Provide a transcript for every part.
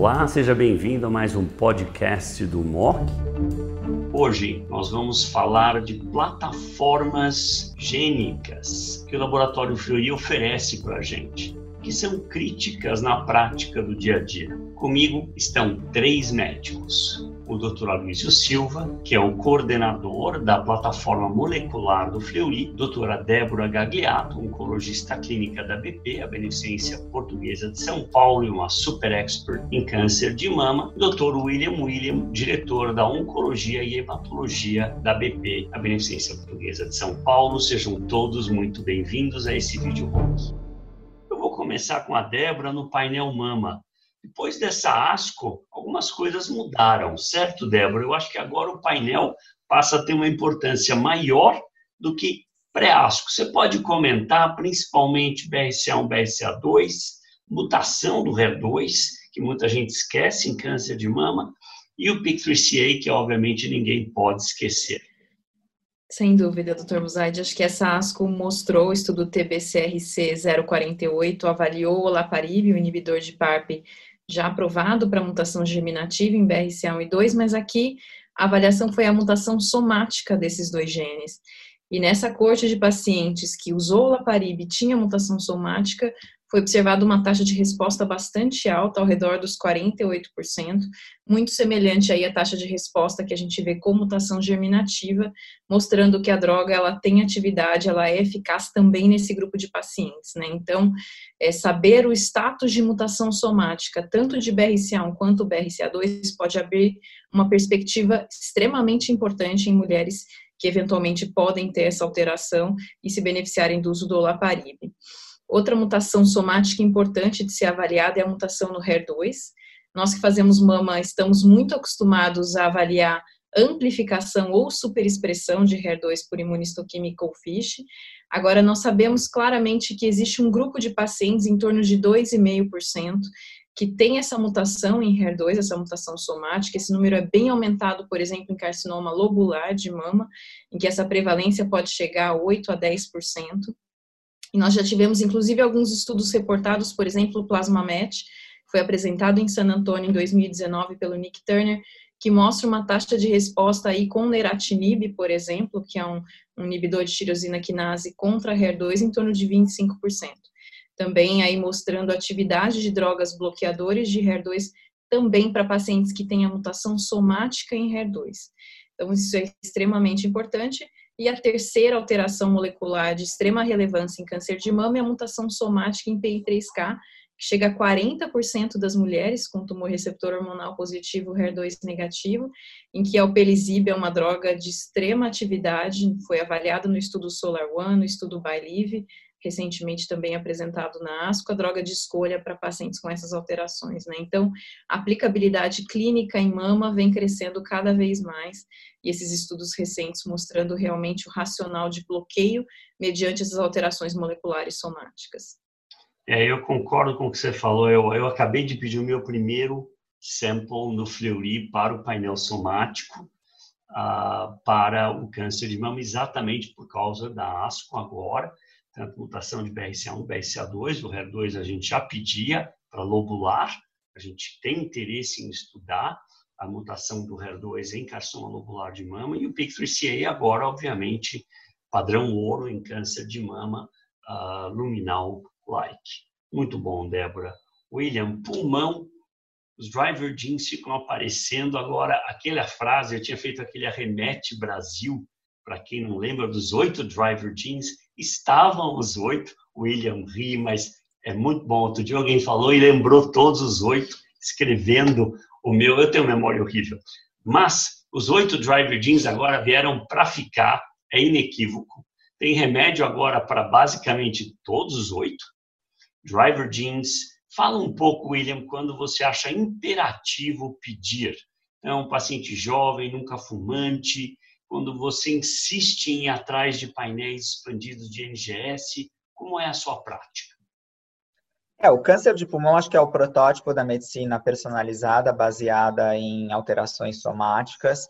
Olá, seja bem-vindo a mais um podcast do MOC. Hoje nós vamos falar de plataformas gênicas que o Laboratório Fleury oferece para a gente, que são críticas na prática do dia a dia. Comigo estão três médicos o Dr. Aloysio Silva, que é o coordenador da plataforma molecular do Fleury, doutora Débora Gagliato, oncologista clínica da BP, a Beneficência Portuguesa de São Paulo e uma super expert em câncer de mama, Dr. William William, diretor da Oncologia e Hematologia da BP, a Beneficência Portuguesa de São Paulo. Sejam todos muito bem-vindos a esse vídeo. Eu vou começar com a Débora no painel Mama. Depois dessa ASCO, algumas coisas mudaram, certo, Débora? Eu acho que agora o painel passa a ter uma importância maior do que pré-ASCO. Você pode comentar principalmente BRCA1, BRCA2, mutação do HER2, que muita gente esquece em câncer de mama, e o PIK3CA, que obviamente ninguém pode esquecer. Sem dúvida, doutor Musaide. Acho que essa ASCO mostrou, o estudo TBCRC 048 avaliou o olaparib, o inibidor de PARP, já aprovado para mutação germinativa em BRCA1 e 2, mas aqui a avaliação foi a mutação somática desses dois genes. E nessa corte de pacientes que usou o Laparib tinha mutação somática, foi observada uma taxa de resposta bastante alta, ao redor dos 48%, muito semelhante aí à taxa de resposta que a gente vê com mutação germinativa, mostrando que a droga ela tem atividade, ela é eficaz também nesse grupo de pacientes, né? Então, é, saber o status de mutação somática, tanto de BRCA1 quanto BRCA2, pode abrir uma perspectiva extremamente importante em mulheres que eventualmente podem ter essa alteração e se beneficiarem do uso do olaparib. Outra mutação somática importante de ser avaliada é a mutação no HER2. Nós que fazemos mama estamos muito acostumados a avaliar amplificação ou superexpressão de HER2 por imunistoquímica ou FISH. Agora, nós sabemos claramente que existe um grupo de pacientes, em torno de 2,5%, que tem essa mutação em HER2, essa mutação somática. Esse número é bem aumentado, por exemplo, em carcinoma lobular de mama, em que essa prevalência pode chegar a 8 a 10%. E nós já tivemos, inclusive, alguns estudos reportados, por exemplo, o PlasmaMet, foi apresentado em San Antonio em 2019 pelo Nick Turner, que mostra uma taxa de resposta aí com neratinib, por exemplo, que é um, um inibidor de tirosina quinase contra HER2 em torno de 25%. Também aí mostrando atividade de drogas bloqueadores de HER2 também para pacientes que têm a mutação somática em HER2. Então, isso é extremamente importante. E a terceira alteração molecular de extrema relevância em câncer de mama é a mutação somática em PI3K, que chega a 40% das mulheres com tumor receptor hormonal positivo HER2 negativo, em que a alpelisib é uma droga de extrema atividade, foi avaliado no estudo SOLAR One, no estudo BYLive, recentemente também apresentado na ASCO, a droga de escolha para pacientes com essas alterações. Né? Então, a aplicabilidade clínica em mama vem crescendo cada vez mais, e esses estudos recentes mostrando realmente o racional de bloqueio mediante essas alterações moleculares somáticas. É, eu concordo com o que você falou. Eu, eu acabei de pedir o meu primeiro sample no Fleury para o painel somático, uh, para o câncer de mama, exatamente por causa da ASCO agora tanto mutação de BRCA1, BRCA2, o HER2 a gente já pedia para lobular, a gente tem interesse em estudar a mutação do HER2 em carcinoma lobular de mama e o PIK3CA agora, obviamente, padrão ouro em câncer de mama uh, luminal-like. Muito bom, Débora. William, pulmão, os driver genes ficam aparecendo. Agora, aquela frase, eu tinha feito aquele arremete Brasil, para quem não lembra dos oito driver genes, estavam os oito. William ri, mas é muito bom. Outro dia alguém falou e lembrou todos os oito, escrevendo o meu. Eu tenho memória horrível. Mas os oito driver genes agora vieram para ficar, é inequívoco. Tem remédio agora para basicamente todos os oito. Driver genes. Fala um pouco, William, quando você acha imperativo pedir. É um paciente jovem, nunca fumante, quando você insiste em ir atrás de painéis expandidos de NGS? Como é a sua prática? É, o câncer de pulmão acho que é o protótipo da medicina personalizada, baseada em alterações somáticas.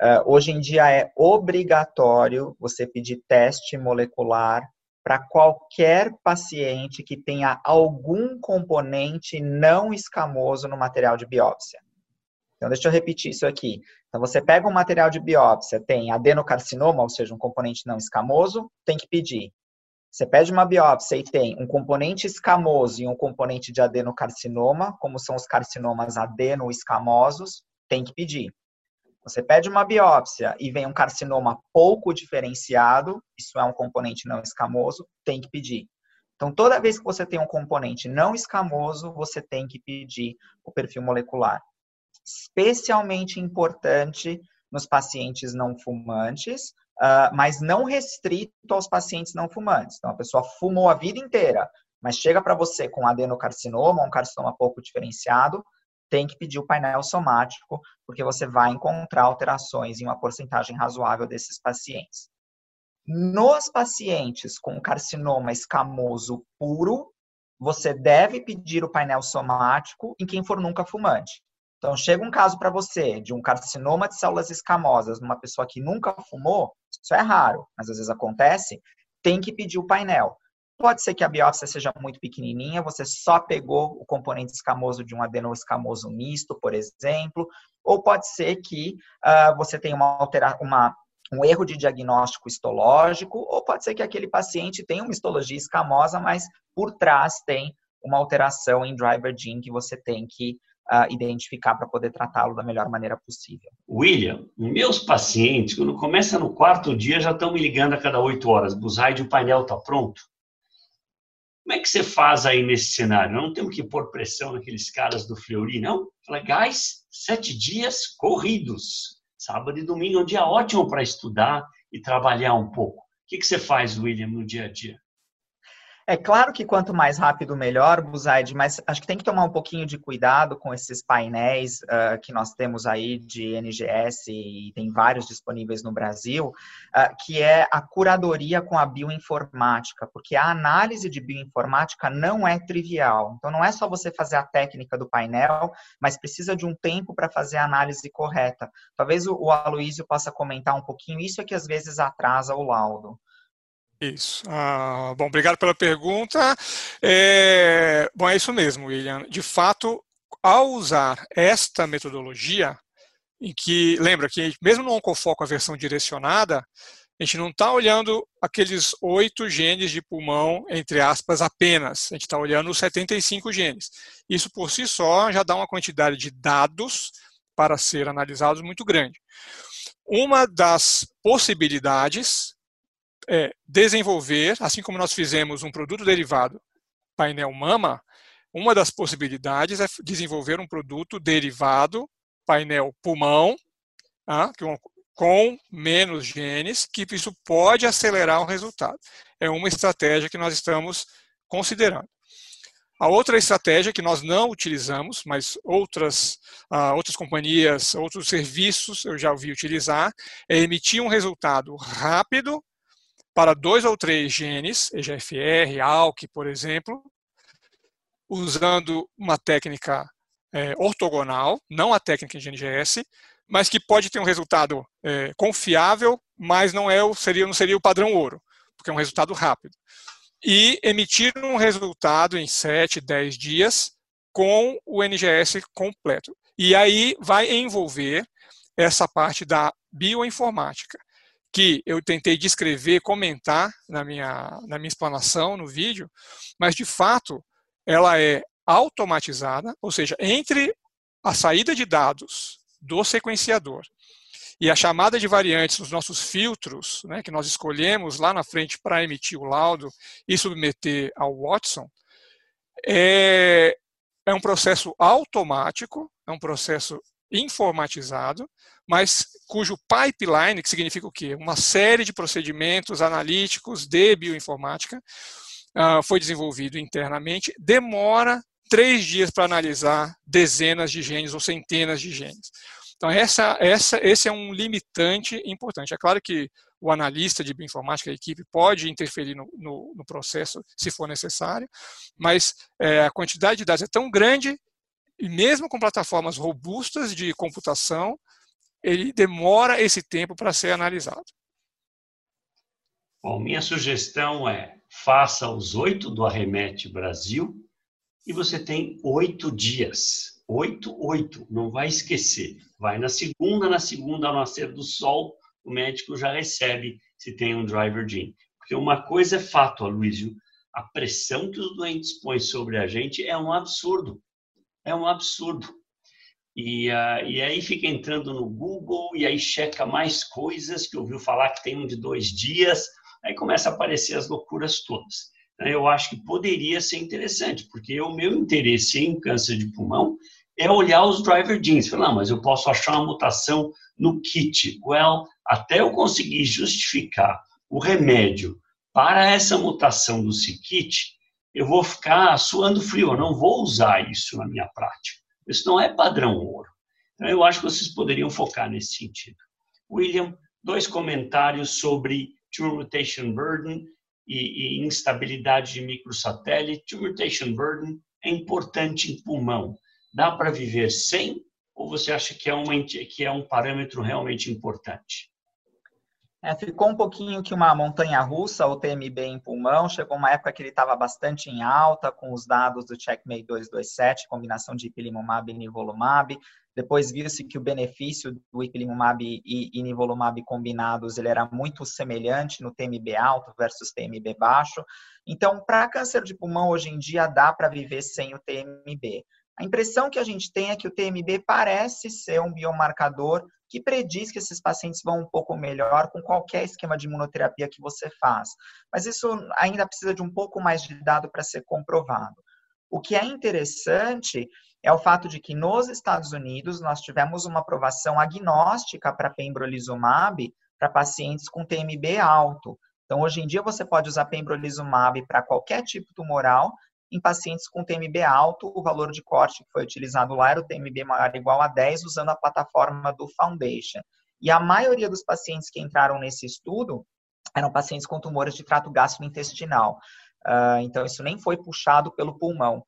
Uh, hoje em dia é obrigatório você pedir teste molecular para qualquer paciente que tenha algum componente não escamoso no material de biópsia. Então, deixa eu repetir isso aqui. Então, você pega um material de biópsia, tem adenocarcinoma, ou seja, um componente não escamoso, tem que pedir. Você pede uma biópsia e tem um componente escamoso e um componente de adenocarcinoma, como são os carcinomas adenoescamosos, tem que pedir. Você pede uma biópsia e vem um carcinoma pouco diferenciado, isso é um componente não escamoso, tem que pedir. Então, toda vez que você tem um componente não escamoso, você tem que pedir o perfil molecular especialmente importante nos pacientes não fumantes, uh, mas não restrito aos pacientes não fumantes. Então, a pessoa fumou a vida inteira, mas chega para você com adenocarcinoma, um carcinoma pouco diferenciado, tem que pedir o painel somático, porque você vai encontrar alterações em uma porcentagem razoável desses pacientes. Nos pacientes com carcinoma escamoso puro, você deve pedir o painel somático em quem for nunca fumante. Então, chega um caso para você de um carcinoma de células escamosas numa pessoa que nunca fumou, isso é raro, mas às vezes acontece, tem que pedir o painel. Pode ser que a biópsia seja muito pequenininha, você só pegou o componente escamoso de um adenoescamoso misto, por exemplo, ou pode ser que uh, você tenha uma, altera uma um erro de diagnóstico histológico, ou pode ser que aquele paciente tenha uma histologia escamosa, mas por trás tem uma alteração em driver gene que você tem que uh, identificar para poder tratá-lo da melhor maneira possível. William, meus pacientes, quando começa no quarto dia, já estão me ligando a cada oito horas. Buzaide, o painel está pronto? Como é que você faz aí nesse cenário? Não temos que pôr pressão naqueles caras do Fleury, não? Fala, guys, sete dias corridos. Sábado e domingo é um dia ótimo para estudar e trabalhar um pouco. O que, que você faz, William, no dia a dia? É claro que quanto mais rápido, melhor, Buzaide, mas acho que tem que tomar um pouquinho de cuidado com esses painéis uh, que nós temos aí de NGS e tem vários disponíveis no Brasil, uh, que é a curadoria com a bioinformática, porque a análise de bioinformática não é trivial. Então, não é só você fazer a técnica do painel, mas precisa de um tempo para fazer a análise correta. Talvez o, o Aloísio possa comentar um pouquinho, isso é que às vezes atrasa o laudo. Isso. Ah, bom, obrigado pela pergunta. É, bom, é isso mesmo, William. De fato, ao usar esta metodologia, em que, lembra que mesmo no Oncofoco, a versão direcionada, a gente não está olhando aqueles oito genes de pulmão, entre aspas, apenas. A gente está olhando os 75 genes. Isso por si só já dá uma quantidade de dados para ser analisados muito grande. Uma das possibilidades é desenvolver, assim como nós fizemos um produto derivado painel mama, uma das possibilidades é desenvolver um produto derivado painel pulmão, tá? com menos genes, que isso pode acelerar o resultado. É uma estratégia que nós estamos considerando. A outra estratégia que nós não utilizamos, mas outras, uh, outras companhias, outros serviços eu já ouvi utilizar, é emitir um resultado rápido para dois ou três genes, EGFR, ALK, por exemplo, usando uma técnica é, ortogonal, não a técnica de NGS, mas que pode ter um resultado é, confiável, mas não, é o, seria, não seria o padrão ouro, porque é um resultado rápido. E emitir um resultado em 7, 10 dias com o NGS completo. E aí vai envolver essa parte da bioinformática que eu tentei descrever, comentar na minha, na minha explanação no vídeo, mas de fato ela é automatizada, ou seja, entre a saída de dados do sequenciador e a chamada de variantes nos nossos filtros, né, que nós escolhemos lá na frente para emitir o laudo e submeter ao Watson, é, é um processo automático, é um processo informatizado, mas cujo pipeline, que significa o quê? Uma série de procedimentos analíticos de bioinformática, uh, foi desenvolvido internamente, demora três dias para analisar dezenas de genes ou centenas de genes. Então, essa, essa, esse é um limitante importante. É claro que o analista de bioinformática, a equipe, pode interferir no, no, no processo se for necessário, mas é, a quantidade de dados é tão grande e mesmo com plataformas robustas de computação, ele demora esse tempo para ser analisado. Bom, minha sugestão é faça os oito do Arremete Brasil e você tem oito dias. Oito, oito, não vai esquecer. Vai na segunda, na segunda, ao nascer do sol, o médico já recebe se tem um driver gene. Porque uma coisa é fato, Aloysio, a pressão que os doentes põem sobre a gente é um absurdo. É um absurdo. E, uh, e aí fica entrando no Google e aí checa mais coisas que ouviu falar que tem um de dois dias, aí começa a aparecer as loucuras todas. Então, eu acho que poderia ser interessante, porque o meu interesse em câncer de pulmão é olhar os driver genes. Falar, ah, mas eu posso achar uma mutação no kit. Well, até eu conseguir justificar o remédio para essa mutação do c-kit, eu vou ficar suando frio, eu não vou usar isso na minha prática. Isso não é padrão ouro. Então, eu acho que vocês poderiam focar nesse sentido. William, dois comentários sobre tumor mutation burden e, e instabilidade de microsatélite. Tumor mutation burden é importante em pulmão. Dá para viver sem? Ou você acha que é, uma, que é um parâmetro realmente importante? É, ficou um pouquinho que uma montanha russa, o TMB em pulmão, chegou uma época que ele estava bastante em alta, com os dados do Checkmate 227, combinação de ipilimumab e nivolumab. Depois viu-se que o benefício do ipilimumab e, e nivolumab combinados ele era muito semelhante no TMB alto versus TMB baixo. Então, para câncer de pulmão, hoje em dia, dá para viver sem o TMB. A impressão que a gente tem é que o TMB parece ser um biomarcador que prediz que esses pacientes vão um pouco melhor com qualquer esquema de imunoterapia que você faz. Mas isso ainda precisa de um pouco mais de dado para ser comprovado. O que é interessante é o fato de que nos Estados Unidos nós tivemos uma aprovação agnóstica para pembrolizumab para pacientes com TMB alto. Então, hoje em dia, você pode usar pembrolizumab para qualquer tipo tumoral, em pacientes com TMB alto, o valor de corte que foi utilizado lá era o TMB maior ou igual a 10, usando a plataforma do Foundation. E a maioria dos pacientes que entraram nesse estudo eram pacientes com tumores de trato gastrointestinal. Uh, então, isso nem foi puxado pelo pulmão.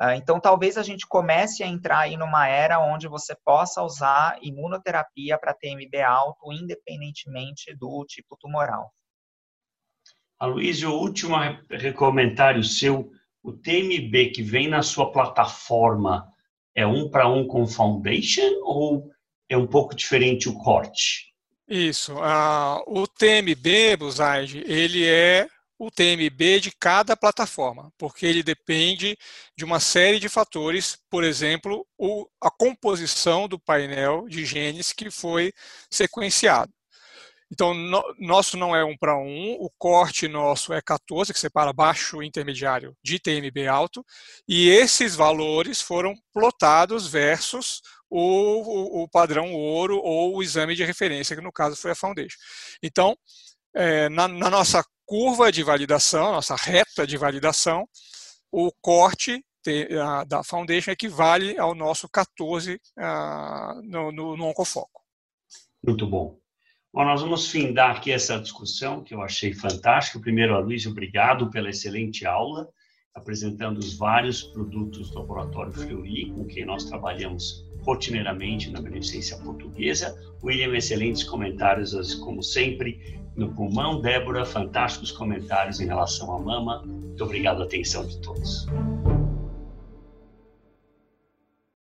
Uh, então, talvez a gente comece a entrar aí numa era onde você possa usar imunoterapia para TMB alto, independentemente do tipo tumoral. Aloysio, o último comentário seu o TMB que vem na sua plataforma é um para um com Foundation ou é um pouco diferente o corte? Isso. Uh, o TMB, Buzaide, ele é o TMB de cada plataforma, porque ele depende de uma série de fatores, por exemplo, o, a composição do painel de genes que foi sequenciado. Então, no, nosso não é um para um, o corte nosso é 14, que separa baixo intermediário de TMB alto, e esses valores foram plotados versus o, o, o padrão ouro ou o exame de referência, que no caso foi a Foundation. Então, é, na, na nossa curva de validação, nossa reta de validação, o corte da Foundation equivale ao nosso 14 uh, no, no, no Oncofoco. Muito bom. Bom, nós vamos findar aqui essa discussão que eu achei fantástica. Primeiro, Luiz, obrigado pela excelente aula, apresentando os vários produtos do Laboratório Fleury, com quem nós trabalhamos rotineiramente na Beneficência Portuguesa. William, excelentes comentários, como sempre, no pulmão. Débora, fantásticos comentários em relação à mama. Muito obrigado a atenção de todos.